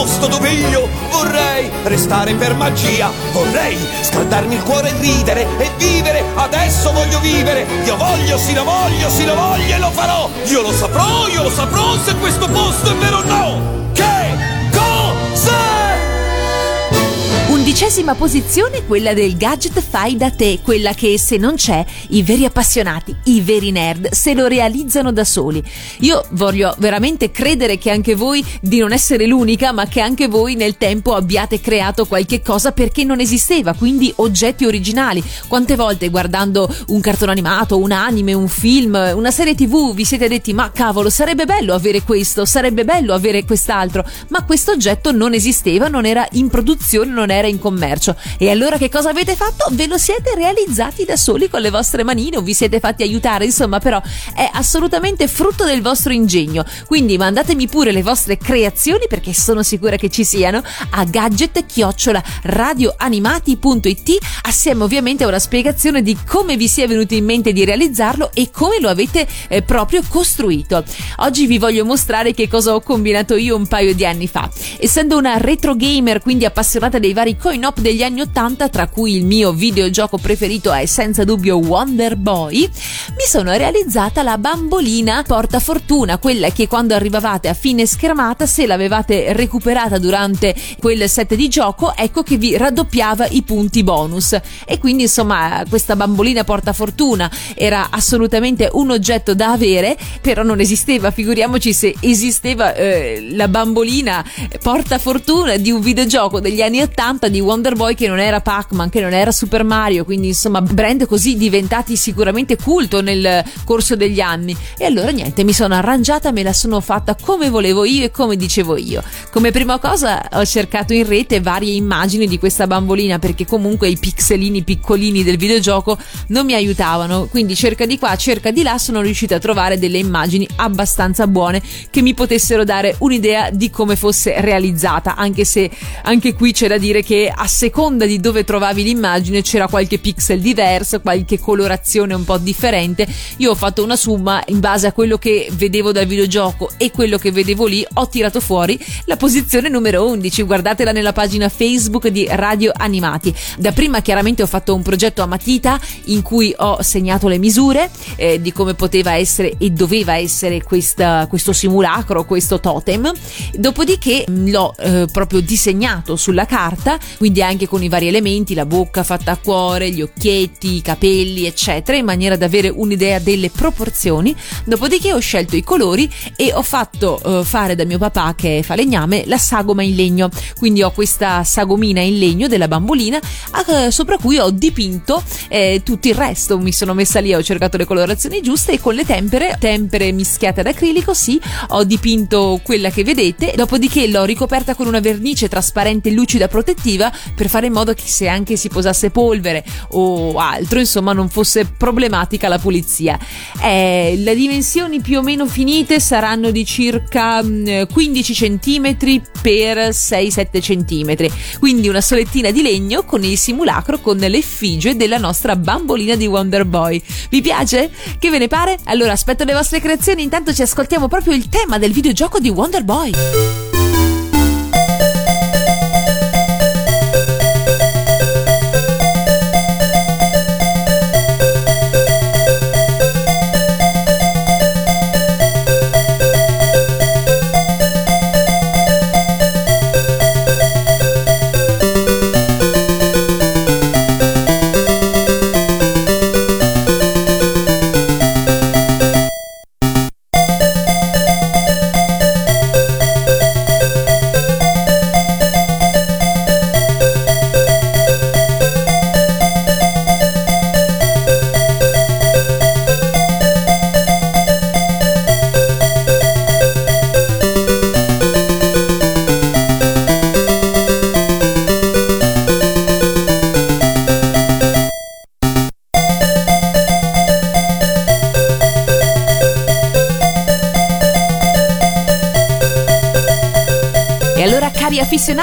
posto dove io vorrei restare per magia. Vorrei scaldarmi il cuore e ridere e vivere. Adesso voglio vivere. Io voglio, sì lo voglio, sì lo voglio e lo farò. Io lo saprò, io lo saprò se questo posto è vero o no. Che Undicesima posizione quella del gadget fai da te, quella che se non c'è i veri appassionati, i veri nerd se lo realizzano da soli. Io voglio veramente credere che anche voi di non essere l'unica, ma che anche voi nel tempo abbiate creato qualche cosa perché non esisteva, quindi oggetti originali. Quante volte guardando un cartone animato, un anime, un film, una serie TV vi siete detti "Ma cavolo, sarebbe bello avere questo, sarebbe bello avere quest'altro", ma questo oggetto non esisteva, non era in produzione, non era in commercio. E allora che cosa avete fatto? Ve lo siete realizzati da soli con le vostre manine o vi siete fatti aiutare, insomma, però è assolutamente frutto del vostro ingegno. Quindi mandatemi pure le vostre creazioni perché sono sicura che ci siano a gadget chiocciola radioanimati.it assieme ovviamente a una spiegazione di come vi sia venuto in mente di realizzarlo e come lo avete eh, proprio costruito. Oggi vi voglio mostrare che cosa ho combinato io un paio di anni fa. Essendo una retro gamer, quindi appassionata dei vari coin op degli anni 80, tra cui il mio videogioco preferito è senza dubbio Wonder Boy, mi sono realizzata la bambolina porta fortuna, quella che quando arrivavate a fine schermata, se l'avevate recuperata durante quel set di gioco, ecco che vi raddoppiava i punti bonus. E quindi insomma questa bambolina porta fortuna era assolutamente un oggetto da avere, però non esisteva, figuriamoci se esisteva eh, la bambolina porta fortuna di un videogioco degli anni 80 di Wonder Boy che non era Pac-Man, che non era Super Mario, quindi insomma brand così diventati sicuramente culto nel corso degli anni. E allora niente, mi sono arrangiata, me la sono fatta come volevo io e come dicevo io. Come prima cosa ho cercato in rete varie immagini di questa bambolina perché comunque i pixelini piccolini del videogioco non mi aiutavano, quindi cerca di qua, cerca di là, sono riuscita a trovare delle immagini abbastanza buone che mi potessero dare un'idea di come fosse realizzata, anche se anche qui c'è da dire che a seconda di dove trovavi l'immagine c'era qualche pixel diverso, qualche colorazione un po' differente. Io ho fatto una somma in base a quello che vedevo dal videogioco e quello che vedevo lì, ho tirato fuori la posizione numero 11. Guardatela nella pagina Facebook di Radio Animati. Da prima chiaramente ho fatto un progetto a matita in cui ho segnato le misure eh, di come poteva essere e doveva essere questa, questo simulacro, questo totem. Dopodiché mh, l'ho eh, proprio disegnato sulla carta, quindi anche con i vari elementi, la bocca fatta a cuore, gli occhietti, i capelli, eccetera, in maniera da avere un'idea delle proporzioni. Dopodiché ho scelto i colori e ho fatto eh, fare da mio papà, che è falegname, la sagoma in legno. Quindi ho questa sagomina in legno della bambolina eh, sopra cui ho dipinto eh, tutto il resto. Mi sono messa lì, ho cercato le colorazioni giuste e con le tempere, tempere mischiate ad acrilico, sì, ho dipinto quella che vedete. Dopodiché l'ho ricoperta con una vernice trasparente lucida protettiva per fare in modo che se anche si posasse polvere o altro, insomma, non fosse problematica la pulizia. Eh, le dimensioni più o meno finite saranno di circa mm, 15 cm per 6-7 cm, quindi una solettina di legno con il simulacro con l'effigie della nostra bambolina di Wonder Boy. Vi piace? Che ve ne pare? Allora aspetto le vostre creazioni, intanto ci ascoltiamo proprio il tema del videogioco di Wonder Boy.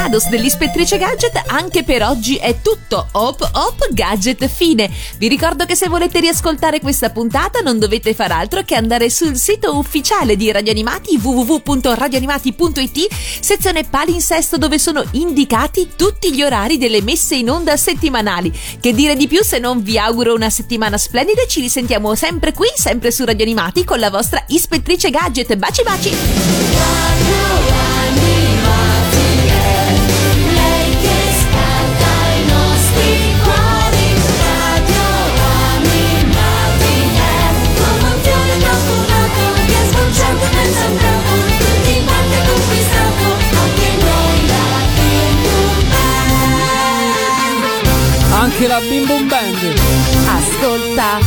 Aficionados dell'Ispettrice Gadget, anche per oggi è tutto. Hop hop gadget fine. Vi ricordo che se volete riascoltare questa puntata non dovete far altro che andare sul sito ufficiale di Radio Animati www.radioanimati.it, sezione palinsesto dove sono indicati tutti gli orari delle messe in onda settimanali. Che dire di più se non vi auguro una settimana splendida e ci risentiamo sempre qui, sempre su Radio Animati con la vostra Ispettrice Gadget. Baci baci! Anche la Bim Bum Band. Ascolta!